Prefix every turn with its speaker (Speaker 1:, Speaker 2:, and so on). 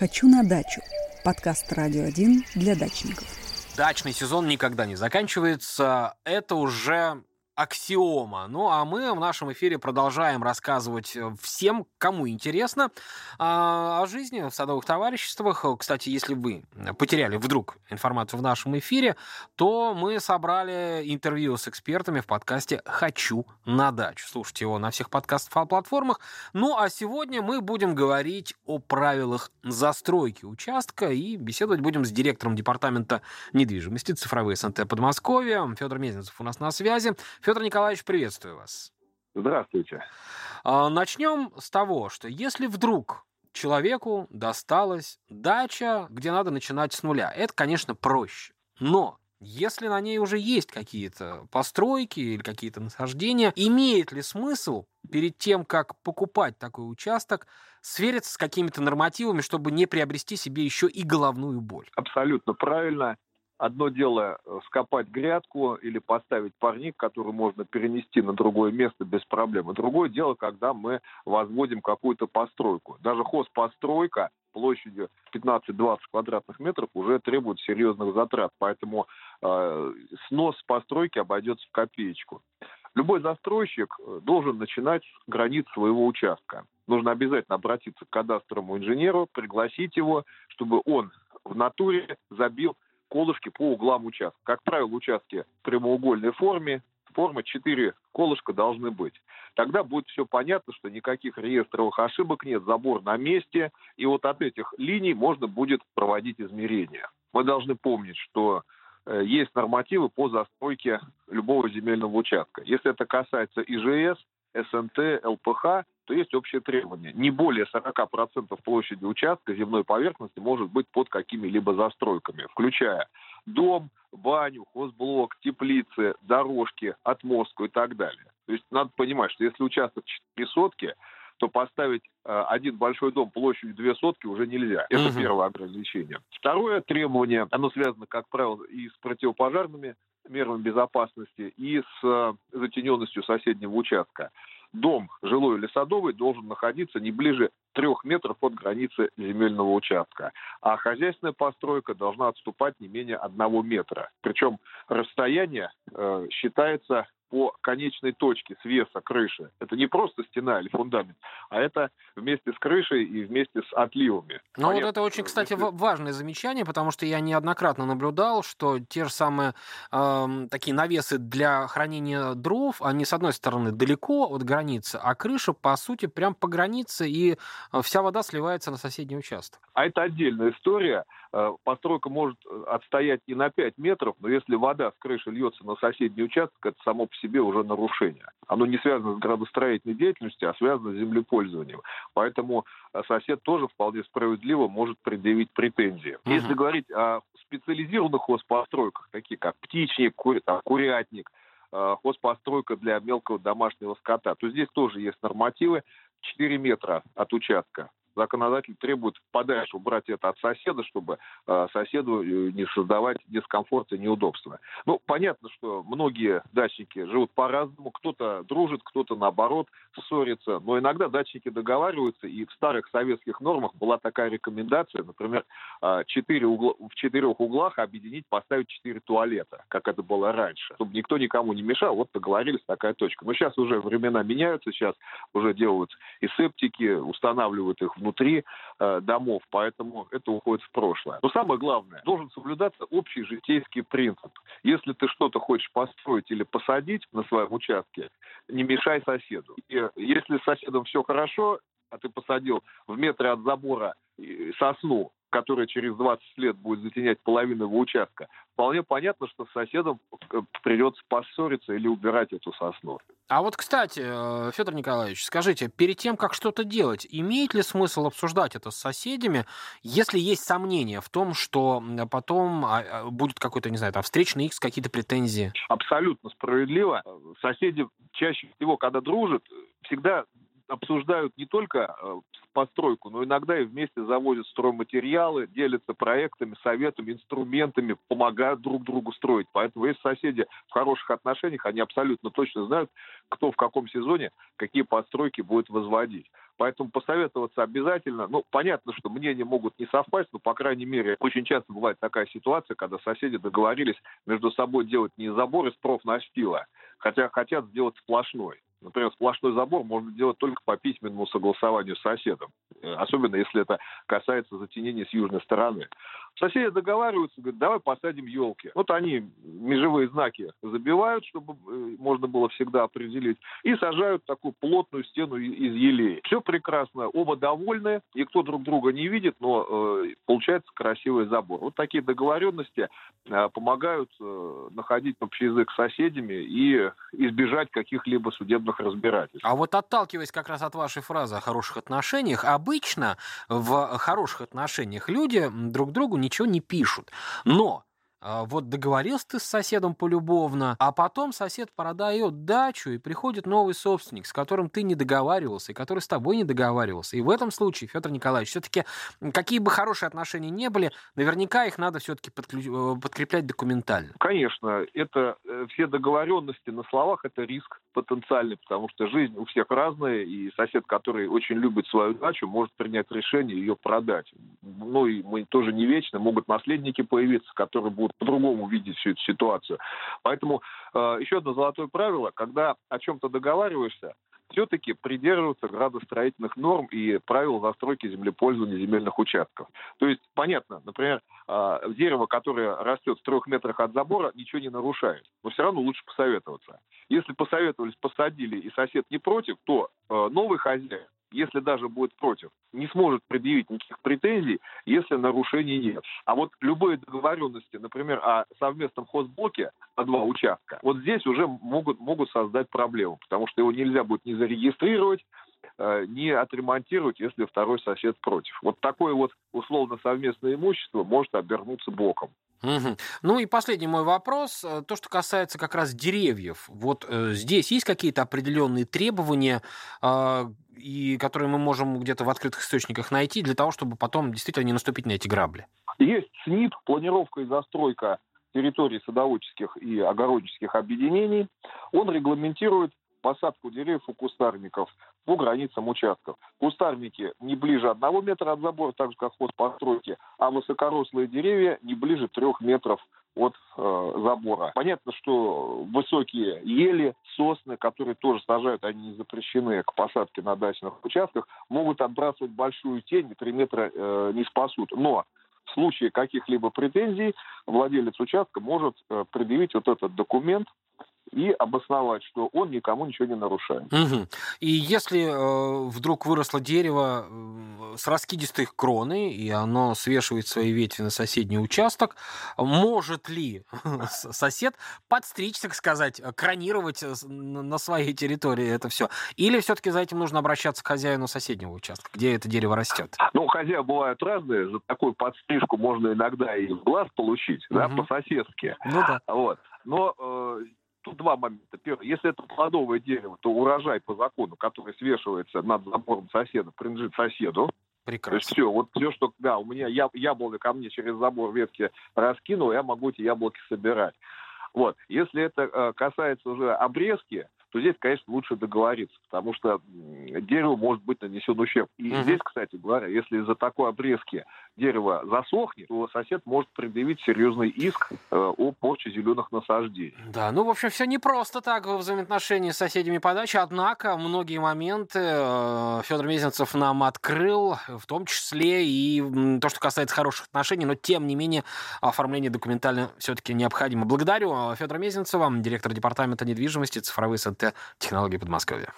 Speaker 1: «Хочу на дачу» – подкаст «Радио 1» для дачников.
Speaker 2: Дачный сезон никогда не заканчивается. Это уже аксиома. Ну а мы в нашем эфире продолжаем рассказывать э, всем, кому интересно, а, о жизни в садовых товариществах. Кстати, если вы потеряли вдруг информацию в нашем эфире, то мы собрали интервью с экспертами в подкасте «Хочу на дачу». Слушайте его на всех подкаст-платформах. Ну а сегодня мы будем говорить о правилах застройки участка и беседовать будем с директором департамента недвижимости цифровые СНТ Подмосковья Федор Мезенцев у нас на связи. Федор Николаевич, приветствую вас.
Speaker 3: Здравствуйте.
Speaker 2: А, начнем с того, что если вдруг человеку досталась дача, где надо начинать с нуля, это, конечно, проще. Но если на ней уже есть какие-то постройки или какие-то насаждения, имеет ли смысл перед тем, как покупать такой участок, свериться с какими-то нормативами, чтобы не приобрести себе еще и головную боль?
Speaker 3: Абсолютно правильно. Одно дело э, скопать грядку или поставить парник, который можно перенести на другое место без проблем. И другое дело, когда мы возводим какую-то постройку. Даже хозпостройка площадью 15-20 квадратных метров уже требует серьезных затрат. Поэтому э, снос постройки обойдется в копеечку. Любой застройщик э, должен начинать с границ своего участка. Нужно обязательно обратиться к кадастровому инженеру, пригласить его, чтобы он в натуре забил колышки по углам участка. Как правило, участки в прямоугольной форме, форма 4 колышка должны быть. Тогда будет все понятно, что никаких реестровых ошибок нет, забор на месте, и вот от этих линий можно будет проводить измерения. Мы должны помнить, что э, есть нормативы по застройке любого земельного участка. Если это касается ИЖС, СНТ, ЛПХ, то есть общее требование. Не более 40% площади участка земной поверхности может быть под какими-либо застройками, включая дом, баню, хозблок, теплицы, дорожки, отмостку и так далее. То есть надо понимать, что если участок 4 сотки, то поставить э, один большой дом площадью две сотки уже нельзя. Это угу. первое ограничение. Второе требование, оно связано, как правило, и с противопожарными мерами безопасности, и с э, затененностью соседнего участка дом жилой или садовый должен находиться не ближе трех метров от границы земельного участка, а хозяйственная постройка должна отступать не менее одного метра. Причем расстояние э, считается по конечной точке свеса крыши. Это не просто стена или фундамент, а это вместе с крышей и вместе с отливами.
Speaker 2: Ну вот это очень, кстати, если... важное замечание, потому что я неоднократно наблюдал, что те же самые э, такие навесы для хранения дров, они, с одной стороны, далеко от границы, а крыша, по сути, прям по границе, и э, вся вода сливается на соседний участок.
Speaker 3: А это отдельная история. Э, постройка может э, отстоять и на 5 метров, но если вода с крыши льется на соседний участок, это само по себе уже нарушение. Оно не связано с градостроительной деятельностью, а связано с землепользованием. Поэтому э, сосед тоже вполне справедливо может предъявить претензии. Угу. Если говорить о специализированных хозпостройках, такие как птичник, кури, там, курятник, хозпостройка для мелкого домашнего скота, то здесь тоже есть нормативы 4 метра от участка законодатель требует подальше убрать это от соседа, чтобы э, соседу э, не создавать дискомфорт и неудобства. Ну, понятно, что многие дачники живут по-разному. Кто-то дружит, кто-то, наоборот, ссорится. Но иногда дачники договариваются, и в старых советских нормах была такая рекомендация, например, э, угла, в четырех углах объединить, поставить четыре туалета, как это было раньше, чтобы никто никому не мешал. Вот договорились, такая точка. Но сейчас уже времена меняются, сейчас уже делают и септики, устанавливают их внутри э, домов, поэтому это уходит в прошлое. Но самое главное, должен соблюдаться общий житейский принцип. Если ты что-то хочешь построить или посадить на своем участке, не мешай соседу. И если с соседом все хорошо, а ты посадил в метре от забора сосну, которая через 20 лет будет затенять половину его участка, вполне понятно, что с соседом э, придется поссориться или убирать эту сосну.
Speaker 2: А вот, кстати, э, Федор Николаевич, скажите, перед тем, как что-то делать, имеет ли смысл обсуждать это с соседями, если есть сомнения в том, что потом а, а, будет какой-то, не знаю, там, встречный X, какие-то претензии?
Speaker 3: Абсолютно справедливо. Соседи чаще всего, когда дружат, всегда обсуждают не только э, постройку, но иногда и вместе завозят стройматериалы, делятся проектами, советами, инструментами, помогают друг другу строить. Поэтому если соседи в хороших отношениях, они абсолютно точно знают, кто в каком сезоне какие постройки будет возводить. Поэтому посоветоваться обязательно. Ну, понятно, что мнения могут не совпасть, но, по крайней мере, очень часто бывает такая ситуация, когда соседи договорились между собой делать не забор из профнастила, хотя хотят сделать сплошной. Например, сплошной забор можно делать только по письменному согласованию с соседом, э, особенно если это касается затенения с южной стороны. Соседи договариваются, говорят, давай посадим елки. Вот они межевые знаки забивают, чтобы э, можно было всегда определить, и сажают такую плотную стену из елей. Все прекрасно, оба довольны, никто друг друга не видит, но э, получается красивый забор. Вот такие договоренности э, помогают э, находить общий язык с соседями и избежать каких-либо судебных разбирательств.
Speaker 2: А вот отталкиваясь как раз от вашей фразы о хороших отношениях, обычно в хороших отношениях люди друг другу ничего не пишут. Но вот договорился ты с соседом полюбовно, а потом сосед продает дачу, и приходит новый собственник, с которым ты не договаривался, и который с тобой не договаривался. И в этом случае, Федор Николаевич, все-таки какие бы хорошие отношения не были, наверняка их надо все-таки подключ... Э, подкреплять документально.
Speaker 3: Конечно, это э, все договоренности на словах это риск потенциальный, потому что жизнь у всех разная, и сосед, который очень любит свою дачу, может принять решение ее продать. Ну и мы тоже не вечно, могут наследники появиться, которые будут по-другому видеть всю эту ситуацию. Поэтому э, еще одно золотое правило, когда о чем-то договариваешься, все-таки придерживаться градостроительных норм и правил застройки землепользования земельных участков. То есть, понятно, например, э, дерево, которое растет в трех метрах от забора, ничего не нарушает. Но все равно лучше посоветоваться. Если посоветовались, посадили, и сосед не против, то э, новый хозяин если даже будет против, не сможет предъявить никаких претензий, если нарушений нет. А вот любые договоренности, например, о совместном хозблоке на два участка, вот здесь уже могут, могут создать проблему, потому что его нельзя будет не зарегистрировать, э, не отремонтировать, если второй сосед против. Вот такое вот условно совместное имущество может обернуться боком.
Speaker 2: Угу. Ну и последний мой вопрос, э, то, что касается как раз деревьев. Вот э, здесь есть какие-то определенные требования, э, и которые мы можем где-то в открытых источниках найти для того, чтобы потом действительно не наступить на эти грабли?
Speaker 3: Есть СНИП, планировка и застройка территорий садоводческих и огороднических объединений. Он регламентирует посадку деревьев у кустарников по границам участков. Кустарники не ближе одного метра от забора, так же как ход постройки, а высокорослые деревья не ближе трех метров от э, забора. Понятно, что высокие ели, сосны, которые тоже сажают, они не запрещены к посадке на дачных участках, могут отбрасывать большую тень, и 3 метра э, не спасут. Но в случае каких-либо претензий владелец участка может э, предъявить вот этот документ и обосновать, что он никому ничего не нарушает.
Speaker 2: Угу. И если э, вдруг выросло дерево э, с раскидистой кроной, и оно свешивает свои ветви на соседний участок, может ли сосед подстричь, так сказать, кронировать э, на своей территории это все? Или все-таки за этим нужно обращаться к хозяину соседнего участка, где это дерево растет?
Speaker 3: Ну, хозяева бывают разные. За такую подстрижку можно иногда и в глаз получить, угу. да, по-соседски. Ну да. Вот. Но э, тут два момента. Первый, если это плодовое дерево, то урожай по закону, который свешивается над забором соседа, принадлежит соседу.
Speaker 2: Прекрасно.
Speaker 3: То есть все, вот все, что, да, у меня яб, яблоко ко мне через забор ветки раскинул, я могу эти яблоки собирать. Вот. Если это э, касается уже обрезки, то здесь, конечно, лучше договориться, потому что дереву может быть нанесен ущерб. И угу. здесь, кстати говоря, если из-за такой обрезки дерево засохнет, то сосед может предъявить серьезный иск э, о порче зеленых насаждений.
Speaker 2: Да, ну, в общем, все непросто так в взаимоотношении с соседями по даче, однако многие моменты э, Федор Мезенцев нам открыл, в том числе и то, что касается хороших отношений, но, тем не менее, оформление документально все-таки необходимо. Благодарю Федора Мезенцева, директор департамента недвижимости, цифровые СНТ, технологии Подмосковья.